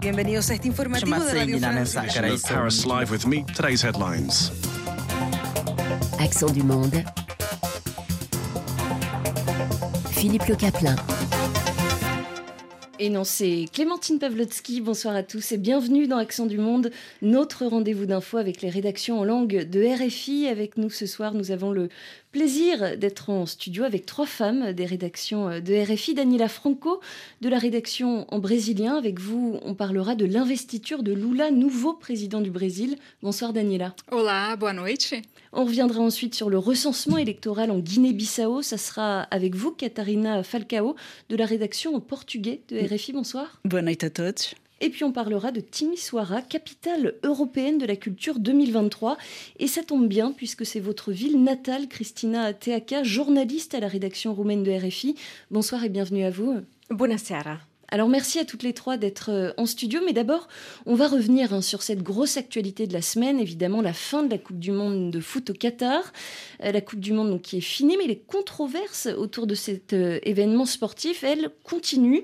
Bienvenidos a este informativo de Radio France. Paris Live with me. Today's headlines. Accent du monde. Philippe Le Caplin. Et non, c'est Clémentine Pavlotsky. Bonsoir à tous et bienvenue dans Accent du Monde, notre rendez-vous d'infos avec les rédactions en langue de RFI. Avec nous ce soir, nous avons le plaisir d'être en studio avec trois femmes des rédactions de RFI. Daniela Franco de la rédaction en brésilien. Avec vous, on parlera de l'investiture de Lula, nouveau président du Brésil. Bonsoir Daniela. Olá, boa noite. On reviendra ensuite sur le recensement électoral en Guinée-Bissau. Ça sera avec vous, Catarina Falcao, de la rédaction en portugais de RFI. Bonsoir. Boa noite a todos. Et puis on parlera de Timisoara, capitale européenne de la culture 2023. Et ça tombe bien puisque c'est votre ville natale, Christina Teaka, journaliste à la rédaction roumaine de RFI. Bonsoir et bienvenue à vous. Buonasera. Alors merci à toutes les trois d'être euh, en studio, mais d'abord on va revenir hein, sur cette grosse actualité de la semaine, évidemment la fin de la Coupe du Monde de foot au Qatar, Euh, la Coupe du Monde qui est finie, mais les controverses autour de cet euh, événement sportif, elles continuent.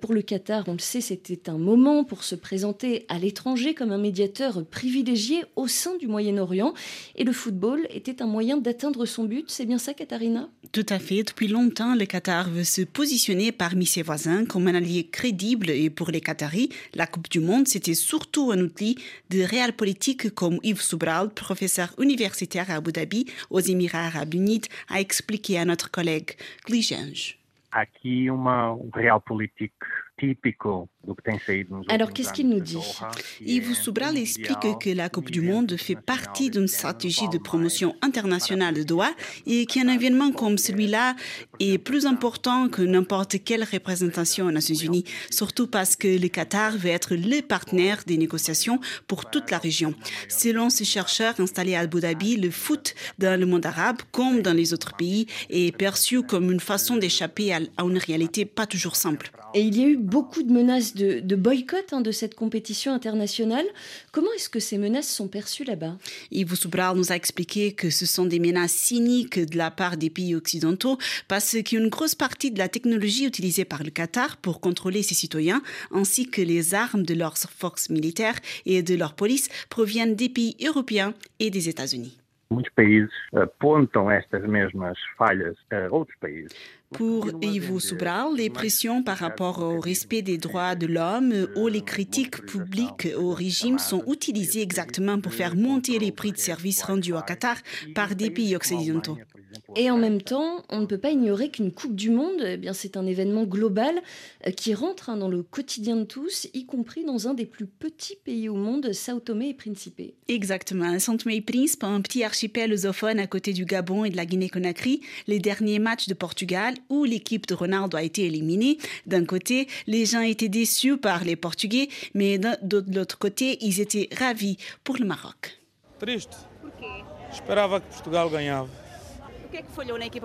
Pour le Qatar, on le sait, c'était un moment pour se présenter à l'étranger comme un médiateur privilégié au sein du Moyen-Orient, et le football était un moyen d'atteindre son but. C'est bien ça, Katharina Tout à fait. Depuis longtemps, le Qatar veut se positionner parmi ses voisins comme un allié crédible et pour les Qataris, la Coupe du Monde, c'était surtout un outil de réel politique comme Yves Soubral, professeur universitaire à Abu Dhabi, aux Émirats Arabes Unis, a expliqué à notre collègue Glijange. aqui uma, um real político típico Alors, qu'est-ce qu'il nous dit? Yves é Soubral explique que la Coupe du Monde fait partie d'une stratégie de promotion internationale de Doha et qu'un événement comme celui-là est plus important que n'importe quelle représentation aux Nations Unies, surtout parce que le Qatar veut être le partenaire des négociations pour toute la région. Selon ce chercheur installé à Abu Dhabi, le foot dans le monde arabe, comme dans les autres pays, est perçu comme une façon d'échapper à à une réalité pas toujours simple. Et il y a eu beaucoup de menaces de, de boycott hein, de cette compétition internationale. Comment est-ce que ces menaces sont perçues là-bas? Yves Soubral nous a expliqué que ce sont des menaces cyniques de la part des pays occidentaux parce qu'une grosse partie de la technologie utilisée par le Qatar pour contrôler ses citoyens ainsi que les armes de leurs forces militaires et de leur police proviennent des pays européens et des États-Unis. Muitos países apontam estas mesmas falhas a outros países. Pour Ivo Soubral, les pressions par rapport au respect des droits de l'homme ou les critiques publiques au régime sont utilisées exactement pour faire monter les prix de services rendus au Qatar par des pays occidentaux. Et en même temps, on ne peut pas ignorer qu'une Coupe du Monde, eh bien, c'est un événement global euh, qui rentre hein, dans le quotidien de tous, y compris dans un des plus petits pays au monde, Sao Tomé et Principe. Exactement. Saint-Thomé et Príncipe, un petit archipel lusophone à côté du Gabon et de la Guinée-Conakry, les derniers matchs de Portugal où l'équipe de Ronaldo a été éliminée. D'un côté, les gens étaient déçus par les Portugais, mais de l'autre côté, ils étaient ravis pour le Maroc. Triste. Esperava que Portugal ganhava.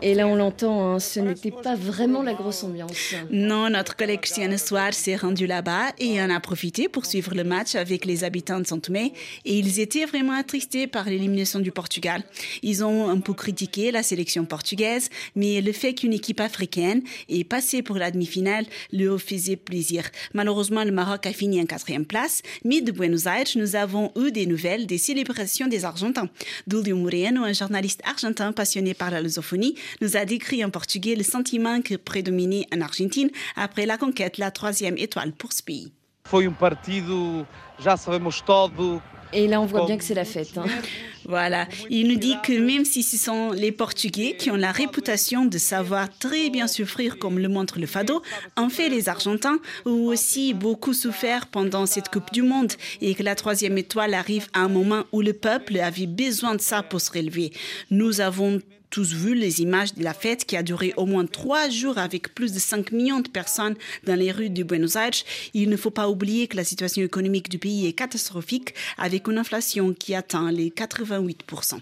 Et là, on l'entend, hein, ce n'était pas vraiment la grosse ambiance. Non, notre collègue Christiane Soir s'est rendu là-bas et en a profité pour suivre le match avec les habitants de Saint-Thomé et ils étaient vraiment attristés par l'élimination du Portugal. Ils ont un peu critiqué la sélection portugaise, mais le fait qu'une équipe africaine ait passé pour la demi-finale leur faisait plaisir. Malheureusement, le Maroc a fini en quatrième place, mais de Buenos Aires, nous avons eu des nouvelles des célébrations des Argentins. Dulio Moreno, un journaliste argentin passionné par la lusophonie, nous a décrit en portugais le sentiment qui prédominait en Argentine après la conquête de la troisième étoile pour ce pays. Foi um partido, já sabemos todo. Et là, on voit bien que c'est la fête. hein. Voilà, il nous dit que même si ce sont les Portugais qui ont la réputation de savoir très bien souffrir comme le montre le fado, en fait les Argentins ont aussi beaucoup souffert pendant cette Coupe du Monde et que la troisième étoile arrive à un moment où le peuple avait besoin de ça pour se relever. Nous avons tous vu les images de la fête qui a duré au moins trois jours avec plus de 5 millions de personnes dans les rues de Buenos Aires. Il ne faut pas oublier que la situation économique du pays est catastrophique avec une inflation qui atteint les 88%.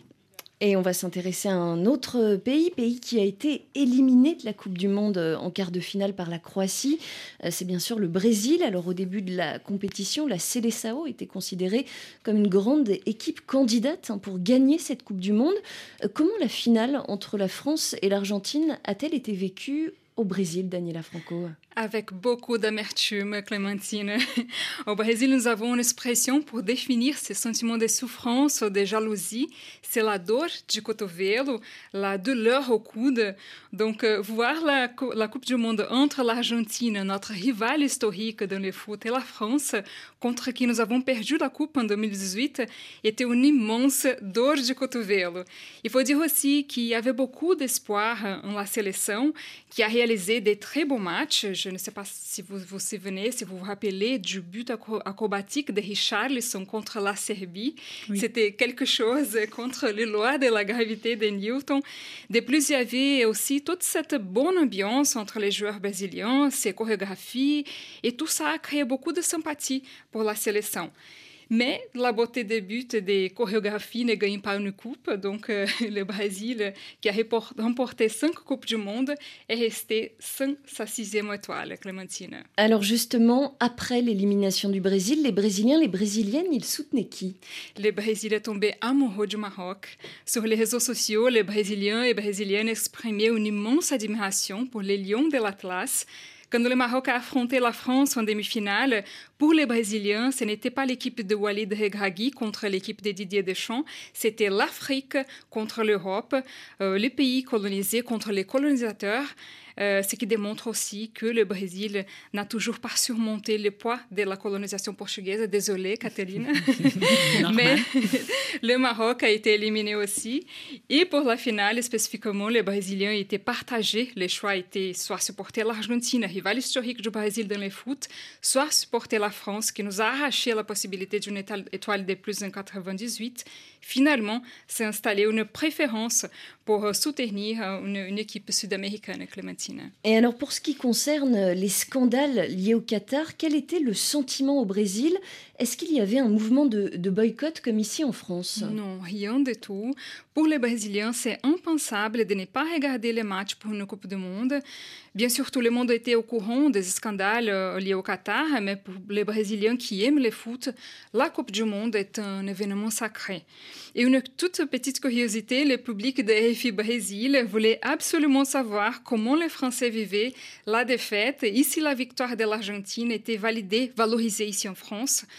Et on va s'intéresser à un autre pays, pays qui a été éliminé de la Coupe du Monde euh, en quart de finale par la Croatie. Euh, C'est bien sûr le Brésil. Alors au début de la compétition, la Seleção était considérée comme une grande équipe candidate hein, pour gagner cette Coupe du Monde. Euh, Comment la finale entre la France et l'Argentine a-t-elle été vécue au Brésil, Daniela Franco? Avec beaucoup d'amertume, Clémentine. Au Brésil, nous avons une expression pour définir ces sentiments de souffrance ou de jalousie. C'est la dor de cotovelo, la douleur au coude. Donc, euh, voir la, Coupe du Monde entre l'Argentine, notre rival historique dans le foot, et la France, contre qui nous avons perdu la Coupe en 2018, était une immense dor de cotovelo. Il faut dire aussi qu'il y avait beaucoup d'espoir en la sélection, qui a réalisé des très beaux matchs je ne sais pas si vous vous souvenez, si vous vous rappelez du but acrobatique de Richarlison contre la Serbie. C'était quelque chose contre les lois de la gravité de Newton. De plus, il y avait aussi toute cette bonne ambiance entre les joueurs brésiliens, ces chorégraphies, et tout ça a créé beaucoup de sympathie pour la sélection. Mais la beauté des buts et des chorégraphies ne gagne pas une coupe. Donc, euh, le Brésil, qui a remporté cinq Coupes du Monde, est resté sans sa sixième étoile, Clémentine. Alors, justement, après l'élimination du Brésil, les Brésiliens, les Brésiliennes, ils soutenaient qui? Le Brésil est tombé amoureux du Maroc. Sur les réseaux sociaux, les Brésiliens et Brésiliennes exprimaient une immense admiration pour les Lions de l'Atlas quand le Maroc a affronté la France en demi-finale, pour les Brésiliens, ce n'était pas l'équipe de Walid Regragui contre l'équipe de Didier Deschamps, c'était l'Afrique contre l'Europe, euh, les pays colonisés contre les colonisateurs. Euh, ce qui démontre aussi que le Brésil n'a toujours pas surmonté le poids de la colonisation portugaise. Désolée, Catherine. Mais le Maroc a été éliminé aussi. Et pour la finale, spécifiquement, les Brésiliens étaient partagés. Les choix étaient soit supporter l'Argentine, rival historique du Brésil dans le foot, soit supporter la France, qui nous a arraché la possibilité d'une étoile de plus en 98 finalement s'est installée une préférence pour soutenir euh, une, équipe sud-américaine, Clémentine. Et alors pour ce qui concerne les scandales liés au Qatar, quel était le sentiment au Brésil? Est-ce qu'il y avait un mouvement de, boycott comme ici en France? Non, rien du tout. Pour les Brésiliens, c'est impensable de ne pas regarder les matchs pour une Coupe du Monde. Bien sûr, tout le monde était au courant des scandales euh, liés au Qatar, mais pour les Brésiliens qui aiment le foot, la Coupe du Monde est un événement sacré. Et une toute petite curiosité, le public de RFI Brésil voulait absolument savoir comment les Français vivaient la défaite et si la victoire de l'Argentine était validée, valorisée ici en France.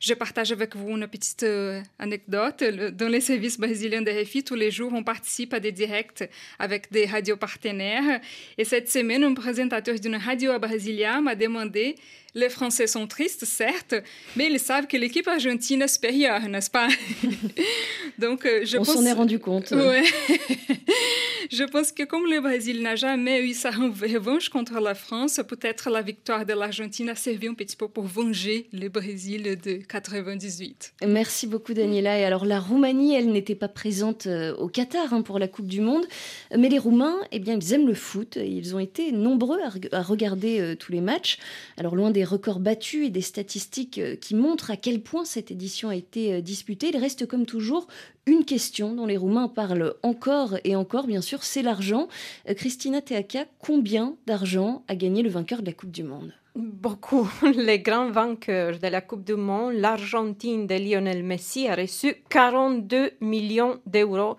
Je partage avec vous une petite euh, anecdote. Dans les services brésiliens de RFI, tous les jours, on participe à des directs avec des radios partenaires. Et cette semaine, un présentateur d'une radio à Brasilia m'a demandé les Français sont tristes, certes, mais ils savent que l'équipe argentine est supérieure, n'est-ce pas? Donc, euh, je On s'en est rendu compte. Ouais. je pense que comme le Brésil n'a jamais eu sa revanche contre la France, peut-être la victoire de l'Argentine a servi un petit peu pour venger le Brésil de 98. Merci beaucoup, Daniela. Et alors, la Roumanie, elle n'était pas présente euh, au Qatar hein, pour la Coupe du Monde, mais les Roumains, eh bien, ils aiment le foot. Ils ont été nombreux à, regarder euh, tous les matchs. Alors, loin des records battus et des statistiques euh, qui montrent à quel point cette édition a été disputée, il reste comme toujours une question dont les Roumains parlent encore et encore, bien sûr, c'est l'argent. Christina Teaka, combien d'argent a gagné le vainqueur de la Coupe du Monde? Beaucoup. Les grands vainqueurs de la Coupe du Monde, l'Argentine de Lionel Messi a reçu 42 millions d'euros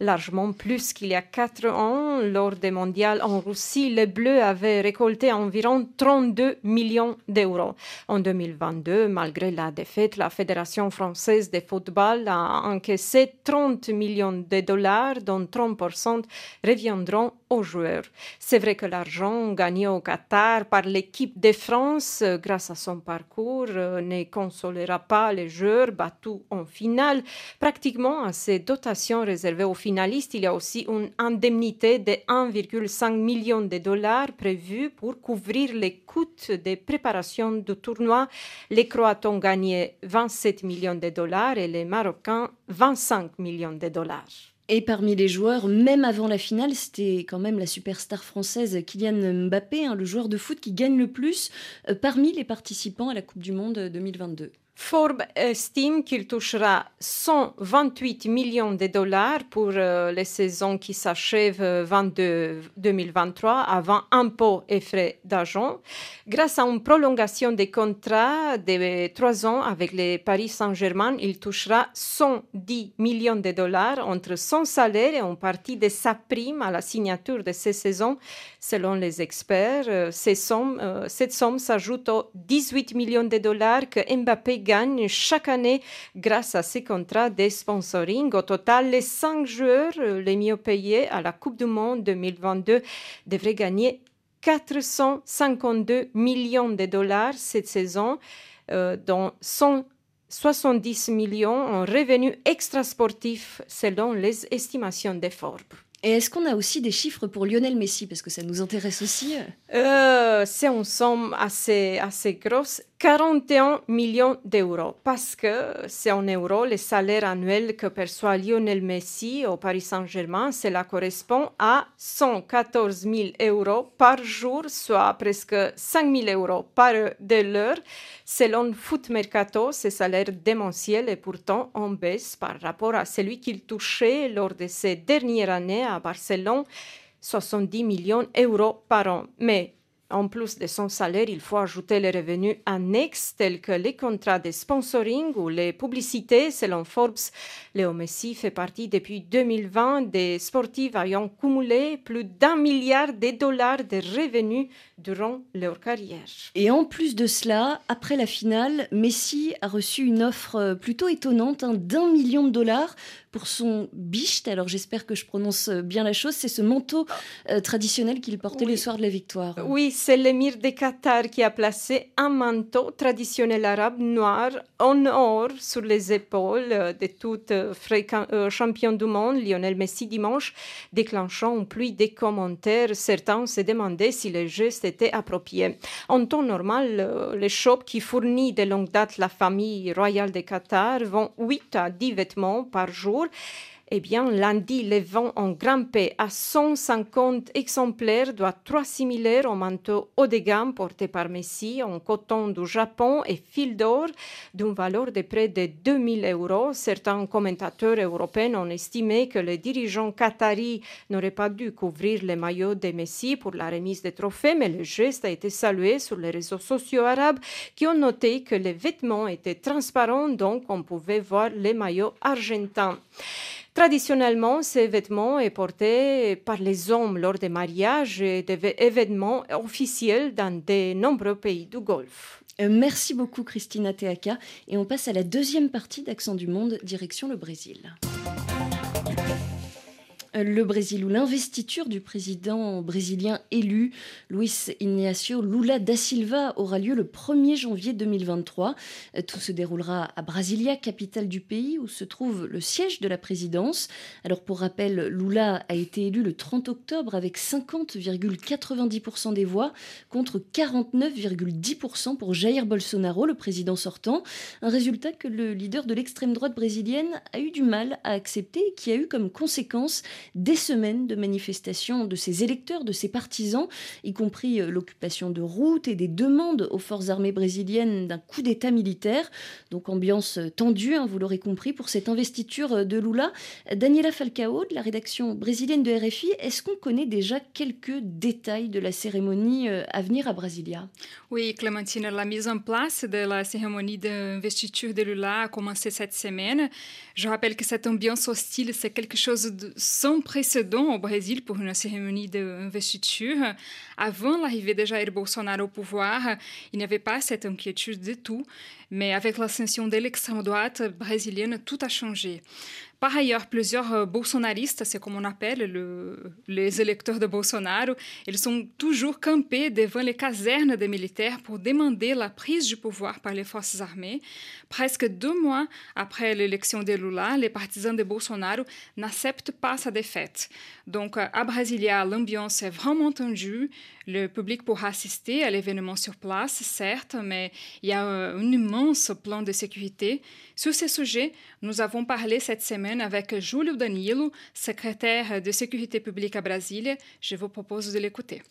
largement plus qu'il y a quatre ans. Lors des mondiales en Russie, les Bleus avaient récolté environ 32 millions d'euros. En 2022, malgré la défaite, la Fédération française de football a encaissé 30 millions de dollars, dont 30% reviendront aux joueurs. C'est vrai que l'argent gagné au Qatar par l'équipe de France euh, grâce à son parcours euh, ne consolera pas les joueurs battus en finale. Pratiquement à ces dotations réservées aux finalistes, il y a aussi une indemnité de 1,5 million de dollars prévue pour couvrir les coûts de préparation du tournoi. Les Croates ont gagné 27 millions de dollars et les Marocains 25 millions de dollars. Et parmi les joueurs, même avant la finale, c'était quand même la superstar française Kylian Mbappé, hein, le joueur de foot qui gagne le plus euh, parmi les participants à la Coupe du Monde 2022. Forbes estime qu'il touchera 128 millions de dollars pour euh, les saisons qui s'achèvent 2023 avant impôts et frais d'argent. Grâce à une prolongation des contrats de trois ans avec les Paris Saint-Germain, il touchera 110 millions de dollars entre son salaire et une partie de sa prime à la signature de ces saisons. Selon les experts, euh, ces sommes, euh, cette somme s'ajoute aux 18 millions de dollars que Mbappé gagne chaque année grâce à ses contrats de sponsoring. Au total, les cinq joueurs euh, les mieux payés à la Coupe du Monde 2022 devraient gagner 452 millions de dollars cette saison, euh, dont 170 millions en revenus extrasportifs selon les estimations de Forbes. Et est-ce qu'on a aussi des chiffres pour Lionel Messi? Parce que ça nous intéresse aussi. Euh, c'est une somme assez, assez grosse. 41 millions d'euros, parce que c'est en euros le salaire annuel que perçoit Lionel Messi au Paris Saint-Germain. Cela correspond à 114 000 euros par jour, soit presque 5 000 euros par de l'heure. Selon Foot Mercato, ce salaire démentiel est pourtant en baisse par rapport à celui qu'il touchait lors de ses dernières années à Barcelone, 70 millions d'euros par an. Mais en plus de son salaire, il faut ajouter les revenus annexes tels que les contrats de sponsoring ou les publicités. Selon Forbes, Léo Messi fait partie depuis 2020 des sportifs ayant cumulé plus d'un milliard de dollars de revenus durant leur carrière. Et en plus de cela, après la finale, Messi a reçu une offre plutôt étonnante hein, d'un million de dollars pour son bicht. Alors j'espère que je prononce bien la chose. C'est ce manteau euh, traditionnel qu'il portait le soir de la victoire. Oui, c'est l'émir de Qatar qui a placé un manteau traditionnel arabe noir en or sur les épaules de tout euh, euh, champion du monde, Lionel Messi, dimanche, déclenchant pluie de commentaires. Certains se demandaient si le geste était approprié. En temps normal, les shops qui fournissent de longue date la famille royale de Qatar vont 8 à 10 vêtements par jour eh bien, lundi, les vents ont grimpé à 150 exemplaires, doit trois similaires au manteau haut de gamme porté par Messi en coton du Japon et fil d'or d'une valeur de près de 2000 euros. Certains commentateurs européens ont estimé que les dirigeants qataris n'auraient pas dû couvrir les maillots de Messi pour la remise des trophées, mais le geste a été salué sur les réseaux sociaux arabes qui ont noté que les vêtements étaient transparents, donc on pouvait voir les maillots argentins. Traditionnellement, ces vêtements sont portés par les hommes lors des mariages et des événements officiels dans de nombreux pays du Golfe. Euh, merci beaucoup Christina Teaka et on passe à la deuxième partie d'Accent du Monde, direction le Brésil le Brésil où l'investiture du président brésilien élu Luis Ignacio Lula da Silva aura lieu le 1er janvier 2023. Tout se déroulera à Brasilia, capitale du pays où se trouve le siège de la présidence. Alors pour rappel, Lula a été élu le 30 octobre avec 50,90% des voix contre 49,10% pour Jair Bolsonaro, le président sortant. Un résultat que le leader de l'extrême droite brésilienne a eu du mal à accepter et qui a eu comme conséquence des semaines de manifestations de ses électeurs, de ses partisans, y compris euh, l'occupation de routes et des demandes aux forces armées brésiliennes d'un coup d'État militaire. Donc ambiance euh, tendue, hein, vous l'aurez compris, pour cette investiture euh, de Lula. Daniela Falcao, de la rédaction brésilienne de RFI, est-ce qu'on connaît déjà quelques détails de la cérémonie à venir à Brasilia? Oui, Clémentine, la mise en place de la cérémonie d'investiture de Lula a commencé cette semaine. Je rappelle que cette ambiance hostile, c'est quelque chose de sans précédent au Brésil pour une cérémonie d'investiture. Avant l'arrivée de Jair Bolsonaro au pouvoir, il n'y avait pas cette inquiétude du tout. Mais avec l'ascension de l'extrême droite brésilienne, tout a changé. Par ailleurs, plusieurs euh, bolsonaristes, c'est comme on appelle le, les électeurs de Bolsonaro, ils sont toujours campés devant les casernes des militaires pour demander la prise du pouvoir par les forces armées. Presque deux mois après l'élection de Lula, les partisans de Bolsonaro n'acceptent pas sa défaite. Donc, à Brasilia, l'ambiance est vraiment tendue. Le public pourra assister à l'événement sur place, certes, mais il y a un immense plan de sécurité. Sur ce sujet, nous avons parlé cette semaine avec Júlio Danilo, secrétaire de sécurité publique à Brasilia. Je vous propose de l'écouter.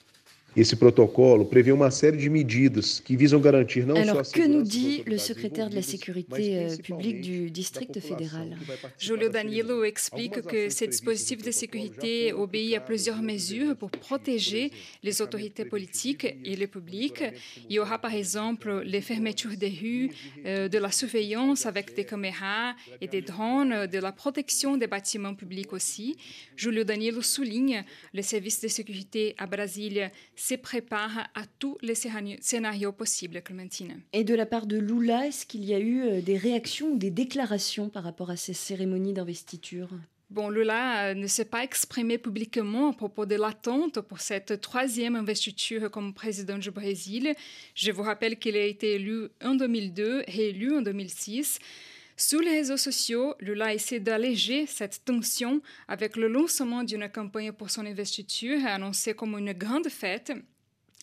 Esse protocolo prevê uma série de medidas que visam garantir não Alors, só a que nous dit le secrétaire de la sécurité euh, publique du district fédéral? Julio da Danilo explique que ce dispositif de sécurité obéit à plusieurs mesures pour protéger por les exemplo, autorités politiques et le public. Il y aura par exemple les fermetures des rues, euh, de la surveillance avec des caméras et des drones, de la protection des bâtiments publics aussi. Julio Danilo souligne le service de sécurité à Brasilia se prépare à tous les scénarios- scénarios possibles, Clémentine. Et de la part de Lula, est-ce qu'il y a eu euh, des réactions ou des déclarations par rapport à ces cérémonies d'investiture? Bon, Lula euh, ne s'est pas exprimé publiquement à propos de l'attente pour cette troisième investiture comme président du Brésil. Je vous rappelle qu'il a été élu en 2002, réélu en 2006. Sur les réseaux sociaux, Lula essaie d'alléger cette tension avec le lancement d'une campagne pour son investiture annoncée comme une grande fête.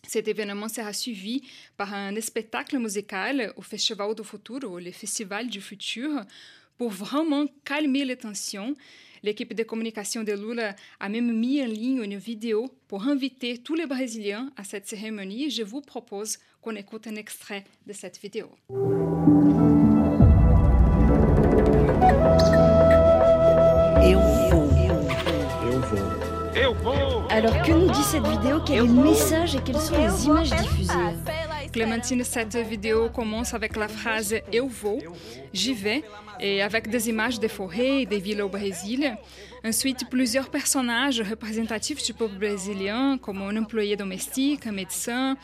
Cet événement sera suivi par un spectacle musical au Festival do Futuro, le Festival du Futur, pour vraiment calmer les tensions. L'équipe de communication de Lula a même mis en ligne une vidéo pour inviter tous les Brésiliens à cette cérémonie. Je vous propose qu'on écoute un extrait de cette vidéo. Alors, que nous dit cette vidéo? Quel est le message et quelles sont les images diffusées? Clémentine, cette vidéo commence avec la phrase Eu vou, j'y vais, et avec des images des forêts et des villes au Brésil. Ensuite, plusieurs personnages représentatifs du peuple brésilien, comme un employé domestique, un médecin,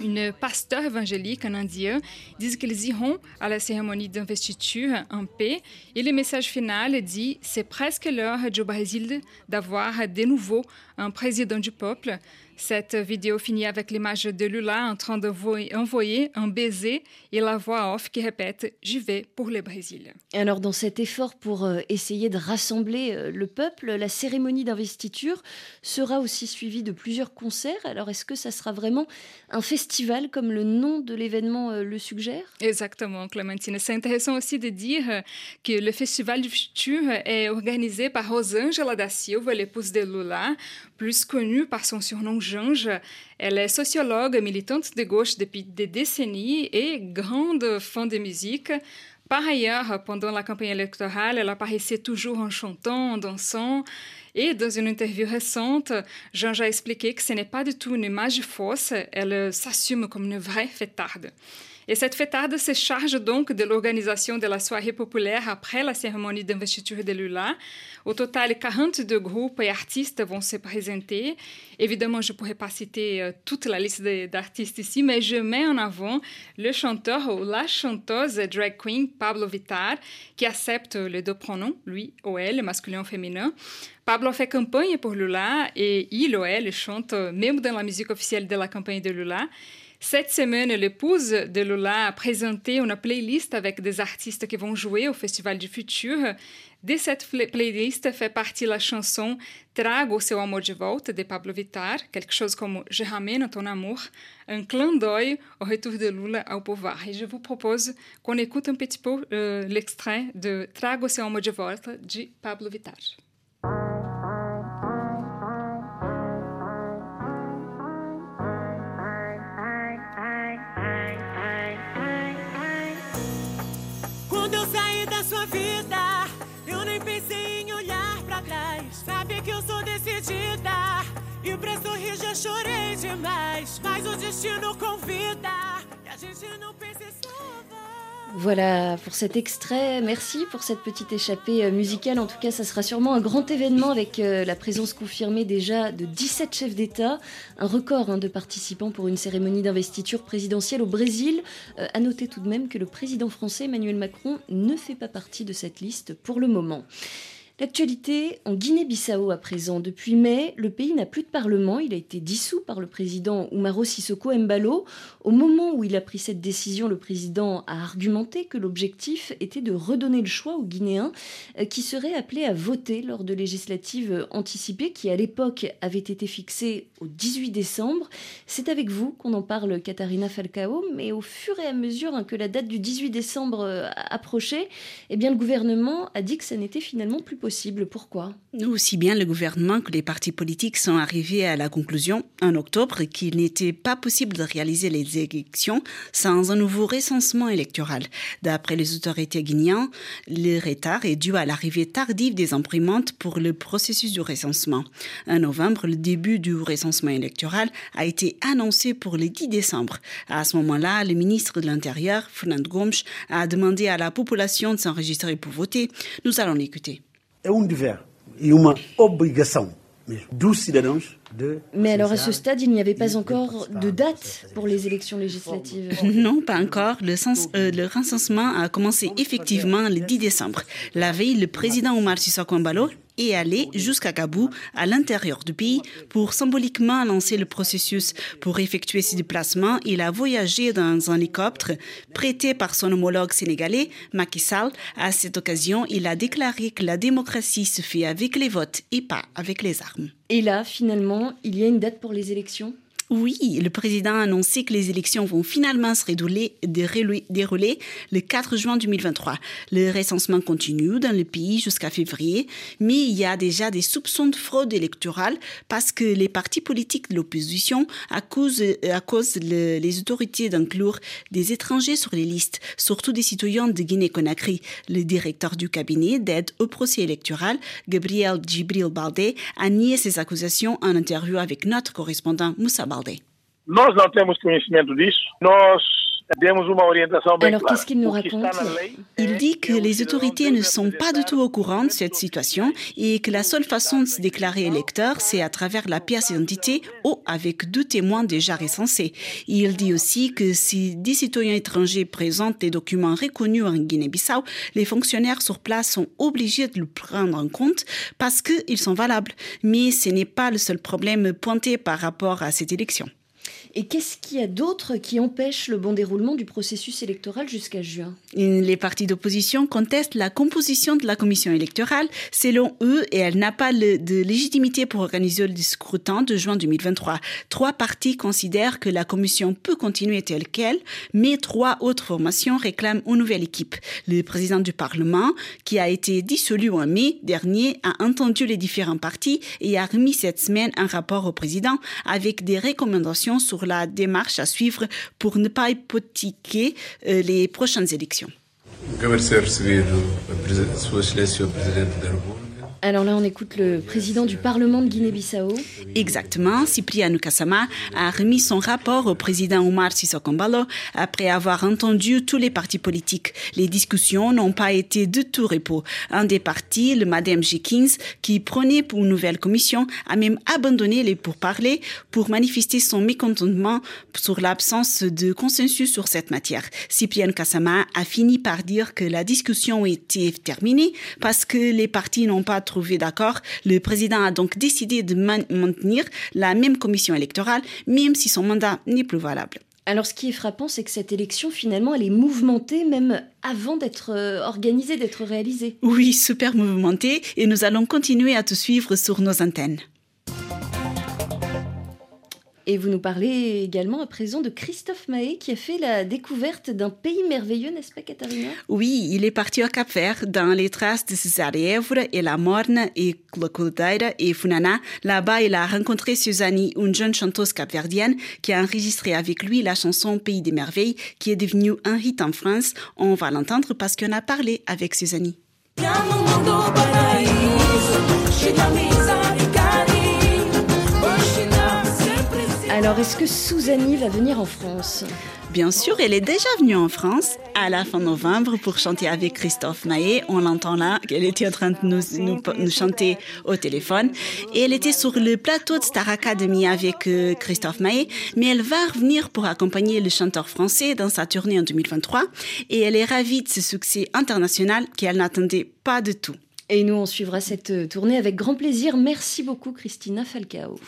une pasteur évangélique, un indien, disent qu'ils iront à la cérémonie d'investiture en paix. Et le message final dit C'est presque l'heure du Brésil d'avoir de nouveau un président du peuple. Cette vidéo finit avec l'image de Lula en train d'envoyer un baiser et la voix off qui répète J'y vais pour le Brésil. Alors, dans cet effort pour euh, essayer de rassembler euh, le peuple, la cérémonie d'investiture sera aussi suivie de plusieurs concerts. Alors, est-ce que ça sera vraiment un festival comme le nom de l'événement euh, le suggère? Exactement, Clémentine. C'est intéressant aussi de dire que le Festival du Futur est organisé par Rosângela da Silva, l'épouse de Lula, plus connue par son surnom Jange. Elle est sociologue, militante de gauche depuis des décennies et grande fan de musique. Par ailleurs, pendant la campagne électorale, elle apparaissait toujours en chantant, en dansant. Et dans une interview récente, Jean a expliqué que ce n'est pas du tout une image fausse, elle s'assume comme une vraie fêtarde. Et cette fêtarde se charge donc de l'organisation de la soirée populaire après la cérémonie d'investiture de Lula. Au total, 42 groupes et artistes vont se présenter. Évidemment, je ne pourrais pas citer euh, toute la liste d'artistes ici, mais je mets en avant le chanteur ou la chanteuse drag queen Pablo Vittar, qui accepte les deux pronoms, lui ou elle, masculin ou féminin. Pablo fait campagne pour Lula et il ou elle chante même dans la musique officielle de la campagne de Lula. Cette semaine, l'épouse de Lula a présenté une playlist avec des artistes qui vont jouer au Festival du Futur. De cette pla- playlist fait partie la chanson Trago seu amor de volta de Pablo Vittar, quelque chose comme Je ramène ton amour, un clin d'œil au retour de Lula au pouvoir. Et je vous propose qu'on écoute un petit peu euh, l'extrait de Trago seu amor de volta de Pablo Vittar. E. Voilà pour cet extrait. Merci pour cette petite échappée euh, musicale. En tout cas, ça sera sûrement un grand événement avec euh, la présence confirmée déjà de 17 chefs d'État, un record hein, de participants pour une cérémonie d'investiture présidentielle au Brésil. Euh, à noter tout de même que le président français Emmanuel Macron ne fait pas partie de cette liste pour le moment. L'actualité en Guinée-Bissau à présent. Depuis mai, le pays n'a plus de parlement. Il a été dissous par le président Umaro Sissoko Mbalo. Au moment où il a pris cette décision, le président a argumenté que l'objectif était de redonner le choix aux Guinéens euh, qui seraient appelés à voter lors de législatives anticipées qui à l'époque avaient été fixées au 18 décembre. C'est avec vous qu'on en parle, Katharina Falcao, mais au fur et à mesure hein, que la date du 18 décembre euh, approchait, eh bien, le gouvernement a dit que ça n'était finalement plus possible possible. Pourquoi? Aussi bien le gouvernement que les partis politiques sont arrivés à la conclusion en octobre qu'il n'était pas possible de réaliser les élections sans un nouveau recensement électoral. D'après les autorités guinéennes, le retard est dû à l'arrivée tardive des imprimantes pour le processus du recensement. En novembre, le début du recensement électoral a été annoncé pour le 10 décembre. À ce moment-là, le ministre de l'Intérieur, Fernand Gomes, a demandé à la population de s'enregistrer pour voter. Nous allons l'écouter. É um dever e uma obrigação mesmo dos cidadãos mais alors à ce stade, il n'y avait pas encore de date pour les élections législatives. Non, pas encore. Le, sens, euh, le recensement a commencé effectivement le 10 décembre. La veille, le président Omar Sissoko Mbalo est allé jusqu'à Kabou, à l'intérieur du pays, pour symboliquement lancer le processus. Pour effectuer ses déplacements, il a voyagé dans un hélicoptère prêté par son homologue sénégalais, Macky Sall. À cette occasion, il a déclaré que la démocratie se fait avec les votes et pas avec les armes. Et là, finalement, il y a une date pour les élections? Oui, le président a annoncé que les élections vont finalement se dérouler, le 4 juin 2023. Le recensement continue dans le pays jusqu'à février, mais il y a déjà des soupçons de fraude électorale parce que les partis politiques de l'opposition accusent, cause les autorités d'inclure des étrangers sur les listes, surtout des citoyens de Guinée-Conakry. Le directeur du cabinet d'aide au procès électoral, Gabriel Djibril Baldé, a nié ces accusations en interview avec notre correspondant Moussa Baldé. Nós não temos conhecimento disso. Nós Alors, qu'est-ce qu'il nous raconte Il dit que les autorités ne sont pas du tout au courant de cette situation et que la seule façon de se déclarer électeur, c'est à travers la pièce d'identité ou avec deux témoins déjà recensés. Il dit aussi que si des citoyens étrangers présentent des documents reconnus en Guinée-Bissau, les fonctionnaires sur place sont obligés de le prendre en compte parce qu'ils sont valables. Mais ce n'est pas le seul problème pointé par rapport à cette élection. Et qu'est-ce qu'il y a d'autre qui empêche le bon déroulement du processus électoral jusqu'à juin? Les partis d'opposition contestent la composition de la commission électorale. Selon eux, et elle n'a pas de légitimité pour organiser le scrutin de juin 2023. Trois partis considèrent que la commission peut continuer telle qu'elle, mais trois autres formations réclament une nouvelle équipe. Le président du Parlement, qui a été dissolu en mai dernier, a entendu les différents partis et a remis cette semaine un rapport au président avec des recommandations sur la démarche à suivre pour ne pas hypothéquer euh, les prochaines élections. Alors là, on écoute le président du Parlement de Guinée-Bissau. Exactement. Cypriano Kassama a remis son rapport au président Omar Sissoko après avoir entendu tous les partis politiques. Les discussions n'ont pas été de tout repos. Un des partis, le Madame G15, qui prenait pour une nouvelle commission, a même abandonné les pourparlers pour manifester son mécontentement sur l'absence de consensus sur cette matière. Cypriano Kassama a fini par dire que la discussion était terminée parce que les partis n'ont pas trouvé d'accord. Le président a donc décidé de maintenir la même commission électorale, même si son mandat n'est plus valable. Alors ce qui est frappant, c'est que cette élection, finalement, elle est mouvementée même avant d'être euh, organisée, d'être réalisée. Oui, super mouvementée, et nous allons continuer à te suivre sur nos antennes. Et vous nous parlez également à présent de Christophe Mahé qui a fait la découverte d'un pays merveilleux, n'est-ce pas Katharina Oui, il est parti au Cap-Vert dans les traces de Cesarevre et la Morne et Clocodeira et Funana. Là-bas, il a rencontré Suzanne, une jeune chanteuse capverdienne qui a enregistré avec lui la chanson Pays des merveilles qui est devenue un hit en France. On va l'entendre parce qu'on a parlé avec Suzanne. Alors, est-ce que Suzanne va venir en France Bien sûr, elle est déjà venue en France à la fin novembre pour chanter avec Christophe Maé. On l'entend là, qu'elle était en train de nous, nous, chanter au téléphone. Et elle était sur le plateau de Star Academy avec euh, Christophe Maé. Mais elle va revenir pour accompagner le chanteur français dans sa tournée en 2023. Et elle est ravie de ce succès international qu'elle n'attendait pas du tout. Et nous, on suivra cette tournée avec grand plaisir. Merci beaucoup, Christina Falcao.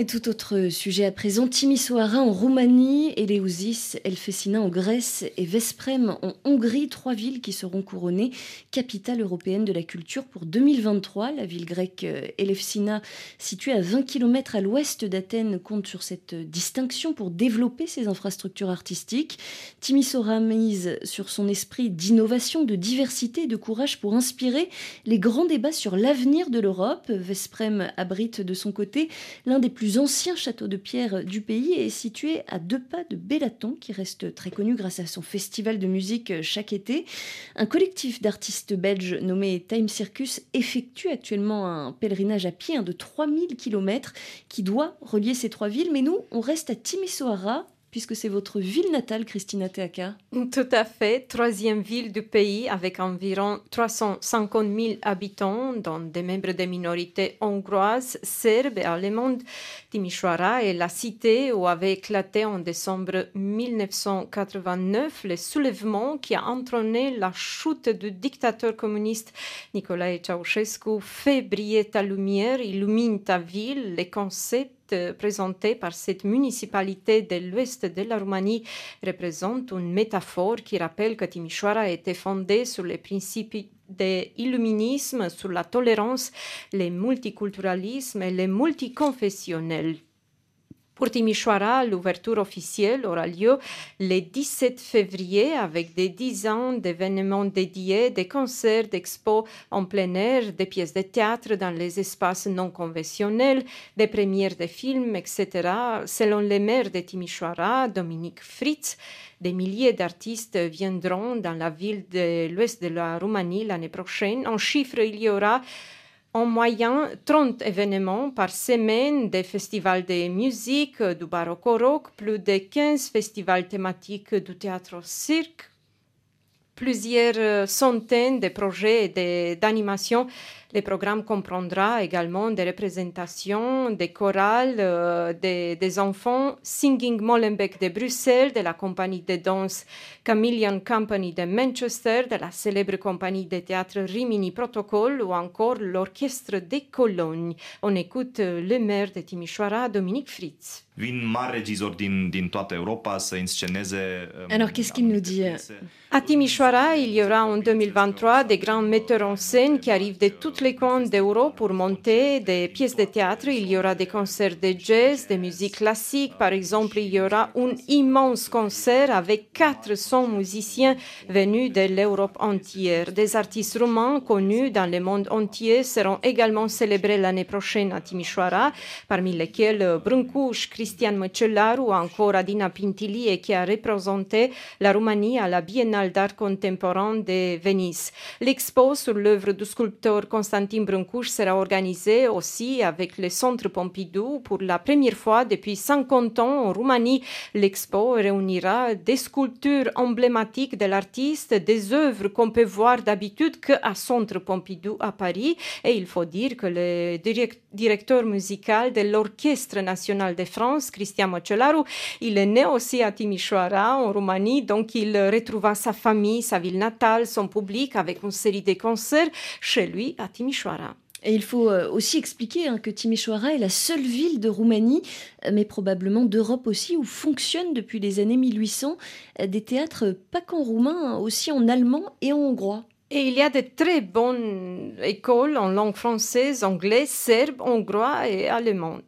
Et tout autre sujet à présent, Timisoara en Roumanie, Eleusis, Elfesina en Grèce et Vesprem en Hongrie, trois villes qui seront couronnées capitale européenne de la culture pour 2023. La ville grecque euh, Elefsina, située à 20 km à l'ouest d'Athènes, compte sur cette distinction pour développer ses infrastructures artistiques. Timisoara mise sur son esprit d'innovation, de diversité et de courage pour inspirer les grands débats sur l'avenir de l'Europe. Vesprem abrite de son côté l'un des plus ancien château de pierre du pays est situé à deux pas de Bellaton, qui reste très connu grâce à son festival de musique chaque été. Un collectif d'artistes belges nommé Time Circus effectue actuellement un pèlerinage à pied de 3000 km qui doit relier ces trois villes. Mais nous, on reste à Timisoara, puisque c'est votre ville natale, Christina Teaka. Tout à fait, troisième ville du pays avec environ 350 000 habitants, dont des membres des minorités hongroises, serbes et allemandes. Timișoara est la cité où avait éclaté en décembre 1989 le soulèvement qui a entraîné la chute du dictateur communiste Nicolae Ceausescu. Fait briller ta lumière, illumine ta ville, les concepts euh, présenté par cette municipalité de l'ouest de la Roumanie représente une métaphore qui rappelle que Timișoara a été fondée sur les principes de l'illuminisme, sur la tolérance, le multiculturalisme et le multiconfessionnel. Pour Timișoara, l'ouverture officielle aura lieu le 17 février avec des dizaines d'événements dédiés, des concerts, d'expos en plein air, des pièces de théâtre dans les espaces non conventionnels, des premières de films, etc. Selon le maire de Timișoara, Dominique Fritz, des milliers d'artistes viendront dans la ville de l'ouest de la Roumanie l'année prochaine. En chiffre, il y aura en moyenne 30 événements par semaine, des festivals de musique, du baroque au rock, plus de 15 festivals thématiques du théâtre cirque, plusieurs centaines de projets d'animation le programme comprendra également des représentations des chorales euh, des, des, enfants Singing Molenbeek de Bruxelles, de la compagnie de danse Chameleon Company de Manchester, de la célèbre compagnie de théâtre Rimini Protocol ou encore l'orchestre de Cologne. On écoute euh, le maire de Timișoara, Dominique Fritz. Alors qu'est-ce qu'il nous dit À Timișoara, il y aura en 2023 des grands metteurs en scène qui arrivent de les coins d'Europe pour monter des pièces de théâtre. Il y aura des concerts de jazz, de musique classique. Par exemple, il y aura un immense concert avec 400 musiciens venus de l'Europe entière. Des artistes roumains connus dans le monde entier seront également célébrés l'année prochaine à Timișoara, parmi lesquels Brâncuș, Cristian Măcelaru ou encore Adina Pintilie qui a représenté la Roumanie à la Biennale d'art contemporain de Venise. L'expo sur l'œuvre du sculpteur Constantin Brâncouche sera organisée aussi avec le Centre Pompidou pour la première fois depuis 50 ans en Roumanie. L'expo réunira des sculptures emblématiques de l'artiste, des œuvres qu'on peut voir d'habitude qu'à Centre Pompidou à Paris. Et il faut dire que le directeur musical de l'Orchestre national de France, Cristian Mocelaru, il est né aussi à Timișoara, en Roumanie, donc il retrouva sa famille, sa ville natale, son public avec une série de concerts chez lui à Timișoara. Et il faut euh, aussi expliquer hein, que Timișoara est la seule ville de Roumanie, euh, mais probablement d'Europe aussi, où fonctionnent depuis les années 1800 euh, des théâtres pas qu'en roumain, hein, aussi en allemand et en hongrois. Et il y a de très bonnes écoles en langue française, anglais, serbe, hongrois et allemand.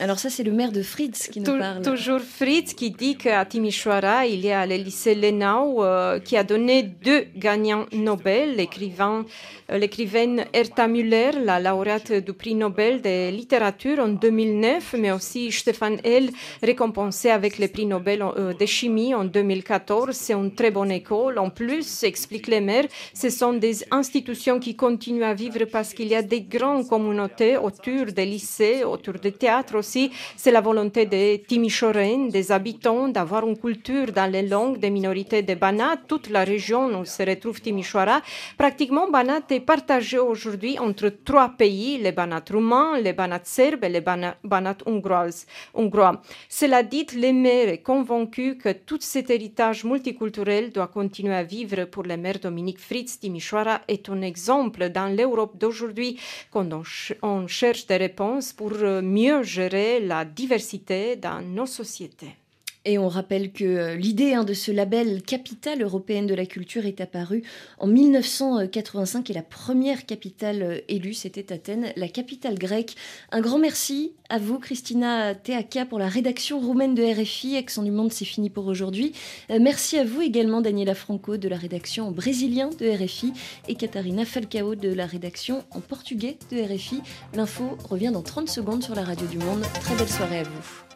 Alors ça, c'est le maire de Fritz qui nous parle. Toujours Fritz qui dit qu'à Timișoara, il y a le lycée Lenau euh, qui a donné deux gagnants Nobel, l'écrivain, euh, l'écrivaine Erta Müller, la lauréate du prix Nobel de littérature en 2009, mais aussi Stéphane Hell, récompensé avec le prix Nobel euh, de chimie en 2014. C'est une très bonne école. En plus, explique le maire, ce sont des institutions qui continuent à vivre parce qu'il y a des grandes communautés autour des lycées, autour des théâtres aussi. C'est la volonté des Timișorens, des habitants, d'avoir une culture dans les langues des minorités de Banat. Toute la région où se retrouve Timișoara. Pratiquement, Banat est partagé aujourd'hui entre trois pays, les Banat roumains, les Banat serbes et les Banat hongrois. Cela dit, le maire est convaincu que tout cet héritage multiculturel doit continuer à vivre pour le maire Dominique Fritz. Timișoara est un exemple dans l'Europe d'aujourd'hui, on cherche des réponses pour mieux gérer la diversité dans nos sociétés. Et on rappelle que euh, l'idée hein, de ce label Capitale européenne de la culture est apparue en 1985 et la première capitale euh, élue, c'était Athènes, la capitale grecque. Un grand merci à vous, Christina Teaka, pour la rédaction roumaine de RFI. Accent du monde, c'est fini pour aujourd'hui. Euh, merci à vous également, Daniela Franco, de la rédaction brésilien de RFI et Katharina Falcao de la rédaction en portugais de RFI. L'info revient dans 30 secondes sur la radio du monde. Très belle soirée à vous.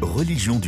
Religion